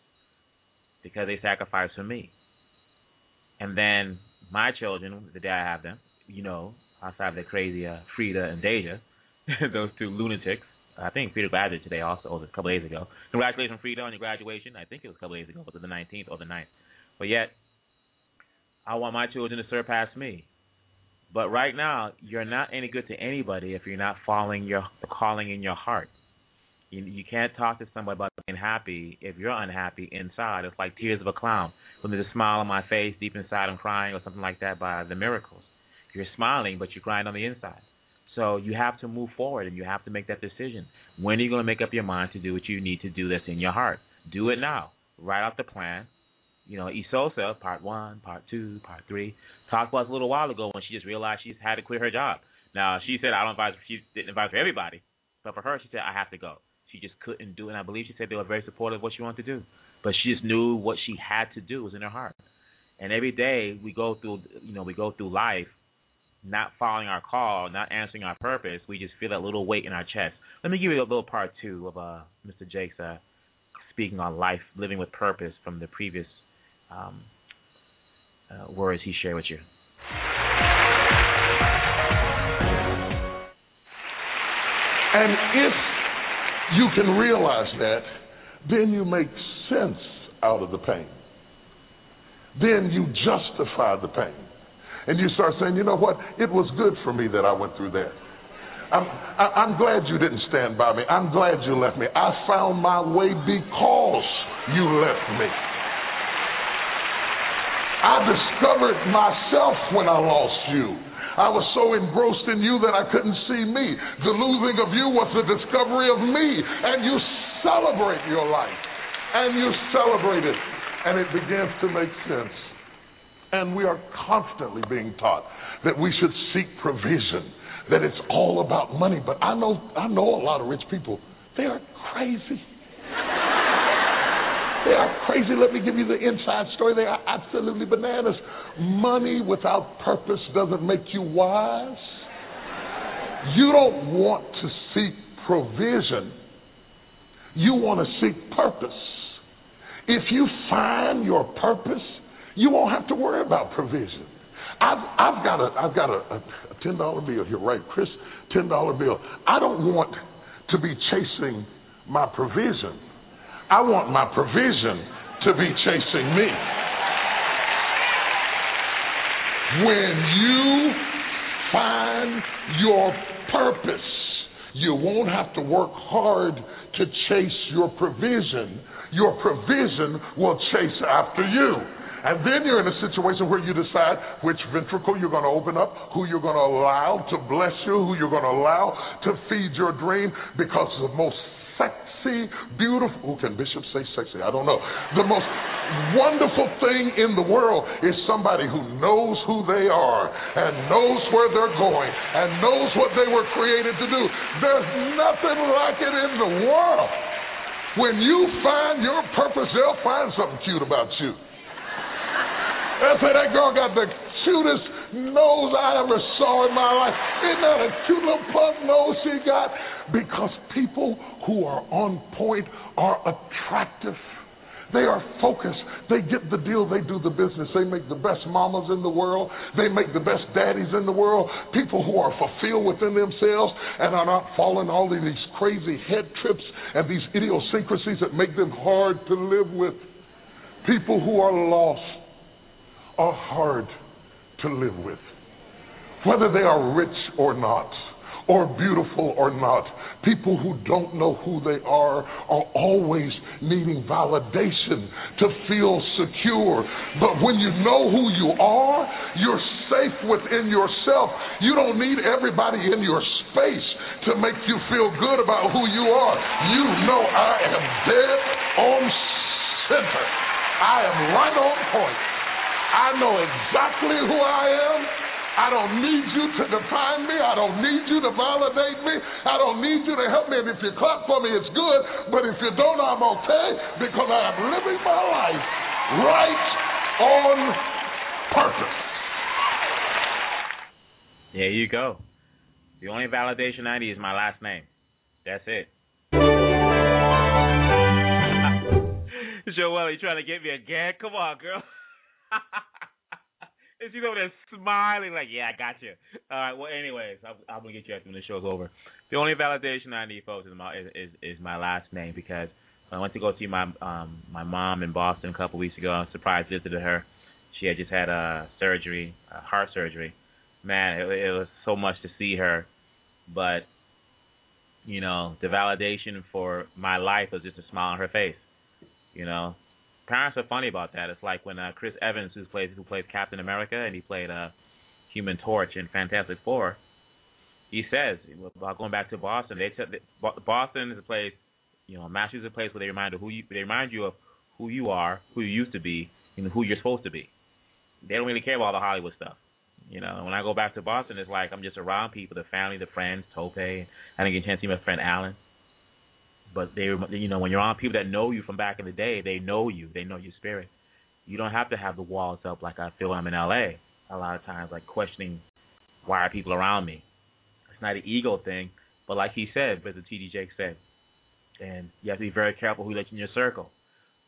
because they sacrificed for me. And then my children, the day I have them, you know, outside of the crazy uh, Frida and Deja, *laughs* those two lunatics, I think Frida graduated today also, or a couple days ago. Congratulations, Frida, on your graduation. I think it was a couple days ago, was it the 19th or the 9th? But yet, I want my children to surpass me. But right now, you're not any good to anybody if you're not following your calling in your heart. You, you can't talk to somebody about being happy if you're unhappy inside. It's like tears of a clown. When there's a smile on my face, deep inside I'm crying, or something like that by the miracles. You're smiling, but you're crying on the inside. So you have to move forward and you have to make that decision. When are you going to make up your mind to do what you need to do that's in your heart? Do it now. Write out the plan. You know, Esosa, part one, part two, part three, talked about a little while ago when she just realized she had to quit her job. Now, she said, I don't advise, she didn't advise for everybody, but for her, she said, I have to go. She just couldn't do it. And I believe she said they were very supportive of what she wanted to do. But she just knew what she had to do was in her heart. And every day we go through, you know, we go through life not following our call, not answering our purpose, we just feel that little weight in our chest. Let me give you a little part two of uh, Mr. Jake's uh, speaking on life, living with purpose from the previous um, uh, words he shared with you. And if you can realize that, then you make sense out of the pain. Then you justify the pain. And you start saying, you know what? It was good for me that I went through that. I'm, I, I'm glad you didn't stand by me. I'm glad you left me. I found my way because you left me. I discovered myself when I lost you. I was so engrossed in you that I couldn't see me. The losing of you was the discovery of me. And you celebrate your life. And you celebrate it. And it begins to make sense. And we are constantly being taught that we should seek provision, that it's all about money. But I know, I know a lot of rich people. They are crazy. They are crazy. Let me give you the inside story. They are absolutely bananas. Money without purpose doesn't make you wise. You don't want to seek provision. You want to seek purpose. If you find your purpose, you won't have to worry about provision. I've, I've got a I've got a, a, a ten dollar bill here, right, Chris? Ten dollar bill. I don't want to be chasing my provision. I want my provision to be chasing me. When you find your purpose, You won't have to work hard to chase your provision. Your provision will chase after you. And then you're in a situation where you decide which ventricle you're going to open up, who you're going to allow to bless you, who you're going to allow to feed your dream, because the most sexy, beautiful, who can Bishop say sexy? I don't know. The most wonderful thing in the world is somebody who knows who they are and knows where they're going and knows what they were created to do. There's nothing like it in the world. When you find your purpose, they'll find something cute about you. They say that girl got the cutest nose I ever saw in my life. Isn't that a cute little plump nose she got? Because people who are on point are attractive. They are focused. They get the deal. They do the business. They make the best mamas in the world. They make the best daddies in the world. People who are fulfilled within themselves and are not falling all of these crazy head trips and these idiosyncrasies that make them hard to live with. People who are lost are hard to live with. Whether they are rich or not, or beautiful or not, people who don't know who they are are always needing validation to feel secure. But when you know who you are, you're safe within yourself. You don't need everybody in your space to make you feel good about who you are. You know I am dead on center. I am right on point. I know exactly who I am. I don't need you to define me. I don't need you to validate me. I don't need you to help me. And if you clap for me, it's good. But if you don't, I'm okay because I am living my life right on purpose. There you go. The only validation I need is my last name. That's it. *laughs* Joelle, you trying to get me again? Come on, girl. *laughs* and she's over there smiling like, yeah, I got you. All right. Well, anyways, I'm, I'm gonna get you after the show's over. The only validation I need, folks, is my is, is, is my last name because I went to go see my um my mom in Boston a couple weeks ago. I surprise visited her. She had just had a surgery, a heart surgery. Man, it, it was so much to see her, but you know, the validation for my life was just a smile on her face. You know, parents are funny about that. It's like when uh, Chris Evans, who plays who plays Captain America, and he played uh, Human Torch in Fantastic Four. He says about going back to Boston. They said Boston is a place, you know, Massachusetts is a place where they remind you who you they remind you of who you are, who you used to be, and who you're supposed to be. They don't really care about all the Hollywood stuff. You know, when I go back to Boston, it's like I'm just around people, the family, the friends, Tope. I didn't get a chance to see my friend Alan but they you know when you're on people that know you from back in the day they know you they know your spirit. You don't have to have the walls up like i feel i'm in la a lot of times like questioning why are people around me. It's not an ego thing but like he said but the td jake said and you have to be very careful who you let in your circle.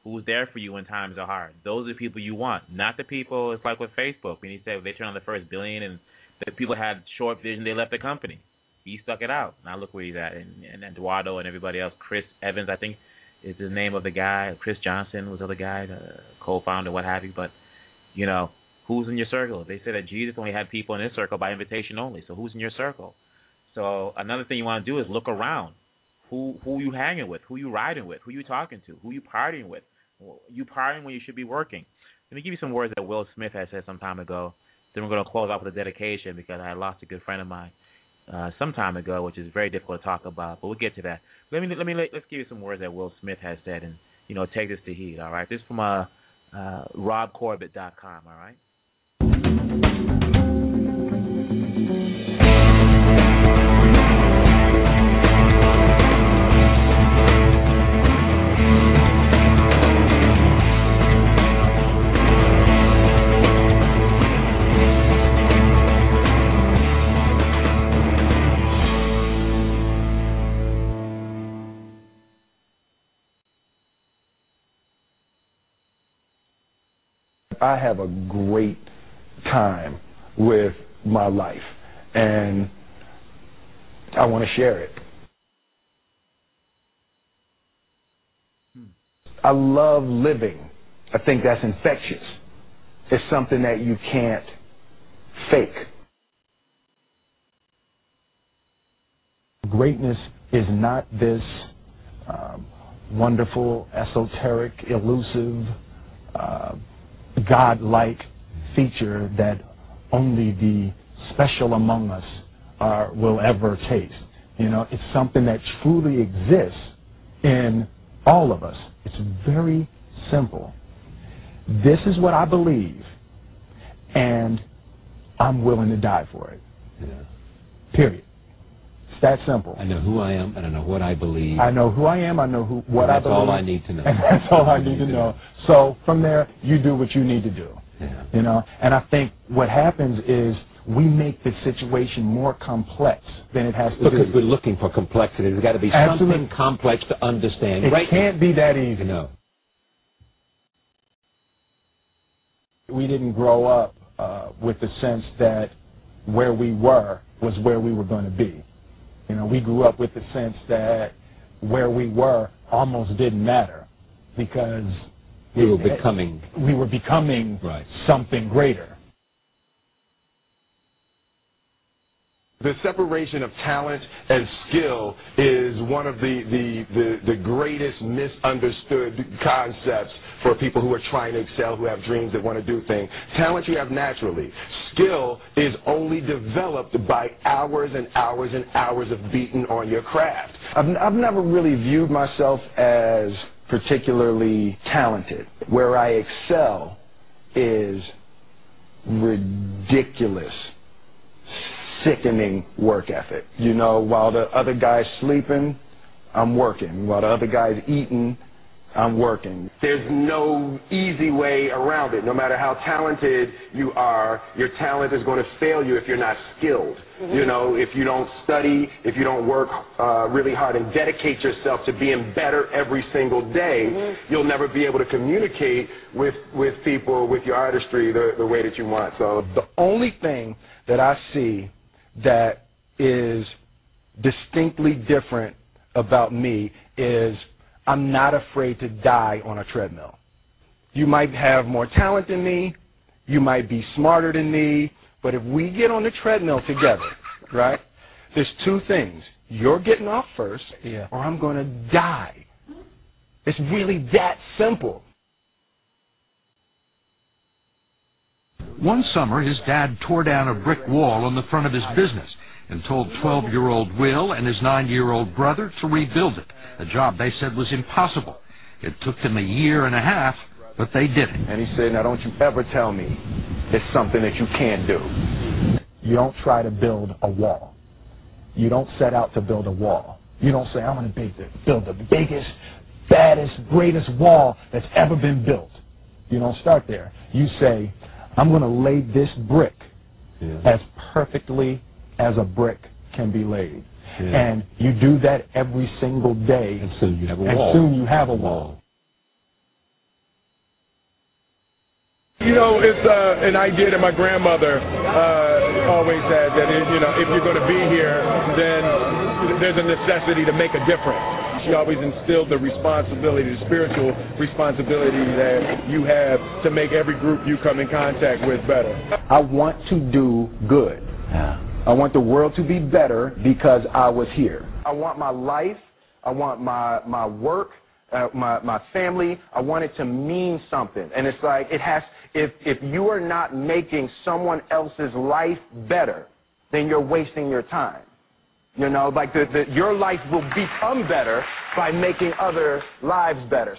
Who's there for you when times are hard? Those are the people you want not the people it's like with facebook. When he said they turned on the first billion and the people had short vision they left the company he stuck it out. Now look where he's at, and, and Eduardo and everybody else. Chris Evans, I think, is the name of the guy. Chris Johnson was the other guy, the co-founder, what have you. But you know, who's in your circle? They say that Jesus only had people in his circle by invitation only. So who's in your circle? So another thing you want to do is look around. Who who you hanging with? Who you riding with? Who you talking to? Who you partying with? You partying when you should be working. Let me give you some words that Will Smith had said some time ago. Then we're going to close out with a dedication because I lost a good friend of mine uh, some time ago, which is very difficult to talk about. But we'll get to that. Let me let me let, us give you some words that Will Smith has said, and you know, take this to heed. All right, this is from uh, uh, RobCorbett.com. All right. I have a great time with my life, and I want to share it. I love living. I think that's infectious. It's something that you can't fake. Greatness is not this um, wonderful, esoteric, elusive, uh, God-like feature that only the special among us are, will ever taste. You know, it's something that truly exists in all of us. It's very simple. This is what I believe, and I'm willing to die for it. Yeah. Period. It's that simple. I know who I am and I know what I believe. I know who I am. I know who what I that's all I need to know. And that's all I *laughs* need to know. So from there, you do what you need to do. Yeah. You know, and I think what happens is we make the situation more complex than it has to Because be. Because we're looking for complexity. There's got to be Absolutely. something complex to understand. It right can't be that easy. No. We didn't grow up uh, with the sense that where we were was where we were going to be. You know, we grew up with the sense that where we were almost didn't matter because We were it- becoming. we were becoming Right. something greater. The separation of talent and skill is one of the, the, the, the greatest misunderstood concepts for people who are trying to excel, who have dreams that want to do things. Talent you have naturally. Skill is only developed by hours and hours and hours of beating on your craft. I've, I've never really viewed myself as particularly talented. Where I excel is ridiculous, sickening work ethic. You know, while the other guy's sleeping, I'm working. While the other guy's eating, I'm working. There's no easy way around it. No matter how talented you are, your talent is going to fail you if you're not skilled. You know, if you don't study, if you don't work uh, really hard and dedicate yourself to being better every single day, you'll never be able to communicate with with people, with your artistry, the, the way that you want. So The only thing that I see that is distinctly different about me is I'm not afraid to die on a treadmill. You might have more talent than me, you might be smarter than me, but if we get on the treadmill together, right, there's two things. You're getting off first, or I'm going to die. It's really that simple. One summer, his dad tore down a brick wall on the front of his business and told 12 year old Will and his 9 year old brother to rebuild it, a job they said was impossible. It took them a year and a half, but they did it. And he said, Now don't you ever tell me it's something that you can't do. You don't try to build a wall. You don't set out to build a wall. You don't say, I'm going to build the biggest, baddest, greatest wall that's ever been built. You don't start there. You say, I'm going to lay this brick as perfectly as a brick can be laid. Yeah. And you do that every single day. And soon you have a and wall. soon you have a wall. You know, it's uh, an idea that my grandmother uh, always had that, it, you know, if you're going to be here, then there's a necessity to make a difference. She always instilled the responsibility, the spiritual responsibility that you have to make every group you come in contact with better. I want to do good. I want the world to be better because I was here. I want my life, I want my my work, uh, my my family. I want it to mean something. And it's like it has. If if you are not making someone else's life better, then you're wasting your time. You know, like the, the your life will become better by making other lives better.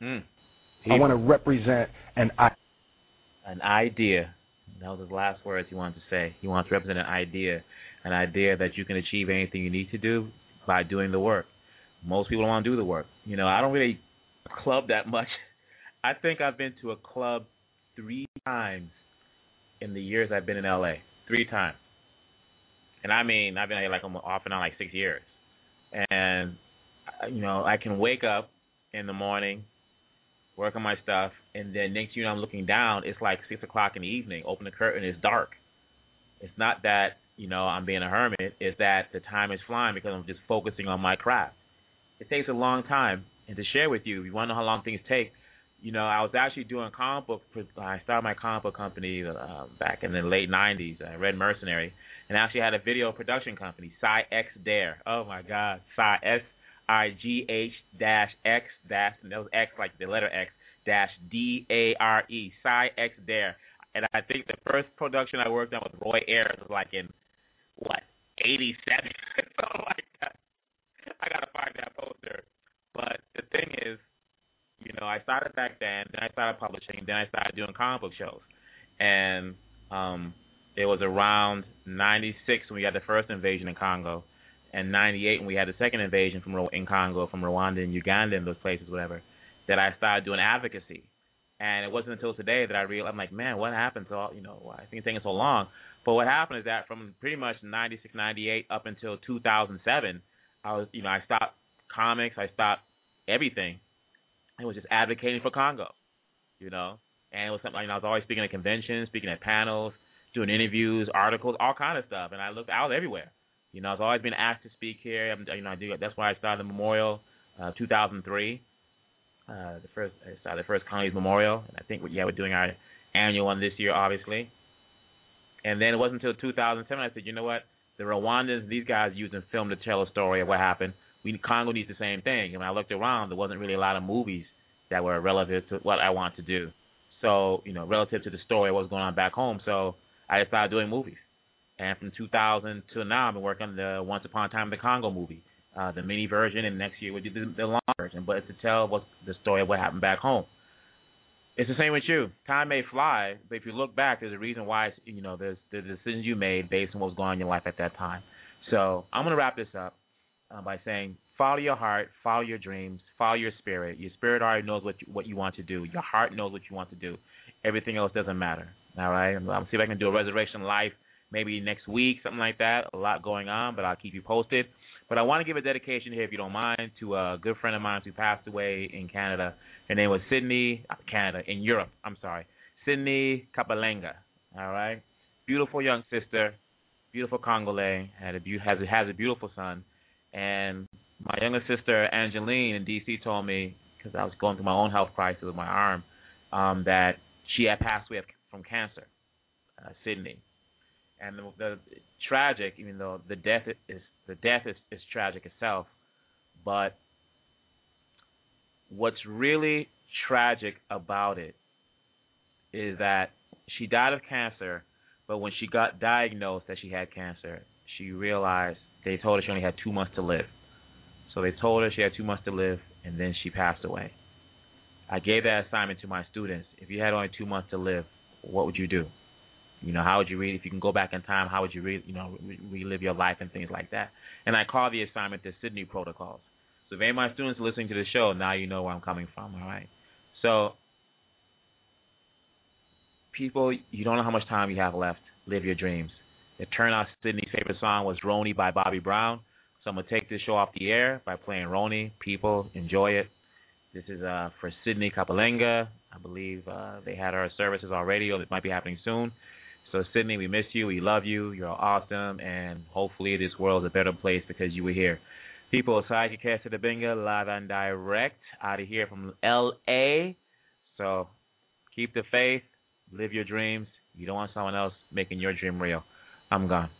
Hmm. I want to represent an I. an idea. That was his last words he wanted to say. He wants to represent an idea, an idea that you can achieve anything you need to do by doing the work. Most people don't want to do the work. You know, I don't really club that much. *laughs* I think I've been to a club three times in the years I've been in LA. Three times. And I mean, I've been here like off and on like six years. And you know, I can wake up in the morning, work on my stuff, and then next you know I'm looking down, it's like six o'clock in the evening. Open the curtain, it's dark. It's not that you know I'm being a hermit. It's that the time is flying because I'm just focusing on my craft. It takes a long time, and to share with you, if you want to know how long things take, you know, I was actually doing comic book. I started my comic book company uh, back in the late '90s, uh, Red Mercenary, and I actually had a video production company, Sigh X Dare. Oh my God, Sci S I G H dash X dash and that was X like the letter X dash D A R E Sigh X Dare. And I think the first production I worked on with Roy Ayers was like in what '87, *laughs* something like that. I gotta find that poster. But the thing is, you know, I started back then, then I started publishing, then I started doing comic book shows, and um, it was around '96 when we had the first invasion in Congo, and '98 when we had the second invasion from in Congo, from Rwanda and Uganda and those places, whatever, that I started doing advocacy. And it wasn't until today that I realized, I'm like, man, what happened to all, you know, why I think it's taking so long. But what happened is that from pretty much '96, '98 up until 2007, I was, you know, I stopped comics, I stopped everything. I was just advocating for Congo, you know. And it was something, I was always speaking at conventions, speaking at panels, doing interviews, articles, all kind of stuff. And I looked, was everywhere. You know, I've always been asked to speak here. I'm, you know, I do. That's why I started the memorial, uh, 2003. Uh, the first, I started the first Congolese memorial, and I think, yeah, we're doing our annual one this year, obviously. And then it wasn't until 2007 I said, you know what? The Rwandans, these guys using film to tell a story of what happened. We Congo needs the same thing. And when I looked around, there wasn't really a lot of movies that were relative to what I want to do. So, you know, relative to the story, of what was going on back home. So I started doing movies. And from 2000 to now, I've been working on the Once Upon a Time in the Congo movie, uh, the mini version, and next year we'll do the, the long version. But it's to tell what the story of what happened back home. It's the same with you. Time may fly, but if you look back, there's a reason why. It's, you know, there's the decisions you made based on what was going on in your life at that time. So I'm gonna wrap this up uh, by saying, follow your heart, follow your dreams, follow your spirit. Your spirit already knows what you, what you want to do. Your heart knows what you want to do. Everything else doesn't matter. All right. I'm, see if I can do a reservation live maybe next week, something like that. A lot going on, but I'll keep you posted. But I want to give a dedication here, if you don't mind, to a good friend of mine who passed away in Canada. Her name was Sydney, Canada, in Europe. I'm sorry, Sydney Kapalenga. All right, beautiful young sister, beautiful Congolese, had a be- has a, has a beautiful son, and my younger sister Angeline in D.C. told me because I was going through my own health crisis with my arm um, that she had passed away from cancer, uh, Sydney, and the, the tragic, even though the death is the death is, is tragic itself, but what's really tragic about it is that she died of cancer, but when she got diagnosed that she had cancer, she realized they told her she only had two months to live. So they told her she had two months to live, and then she passed away. I gave that assignment to my students. If you had only two months to live, what would you do? You know, how would you read? If you can go back in time, how would you read? You know, re- relive your life and things like that. And I call the assignment the Sydney Protocols. So if any of my students are listening to the show, now you know where I'm coming from. All right. So people, you don't know how much time you have left. Live your dreams. It turned out Sydney's favorite song was "Roni" by Bobby Brown. So I'm gonna take this show off the air by playing Roni. People enjoy it. This is uh, for Sydney Kapalenga. I believe uh, they had our services already, or it might be happening soon. So Sydney, we miss you. We love you. You're awesome, and hopefully this world is a better place because you were here. People, Saiki Binga, live and direct out of here from L.A. So keep the faith, live your dreams. You don't want someone else making your dream real. I'm gone.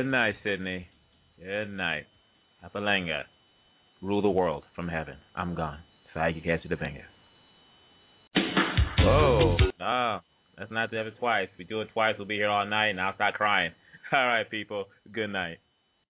Good night, Sydney. Good night. Apalanga. Rule the world from heaven. I'm gone. Sai catch you the finger. Whoa. Oh, no. Let's not do it twice. If we do it twice, we'll be here all night and I'll start crying. *laughs* All right, people. Good night.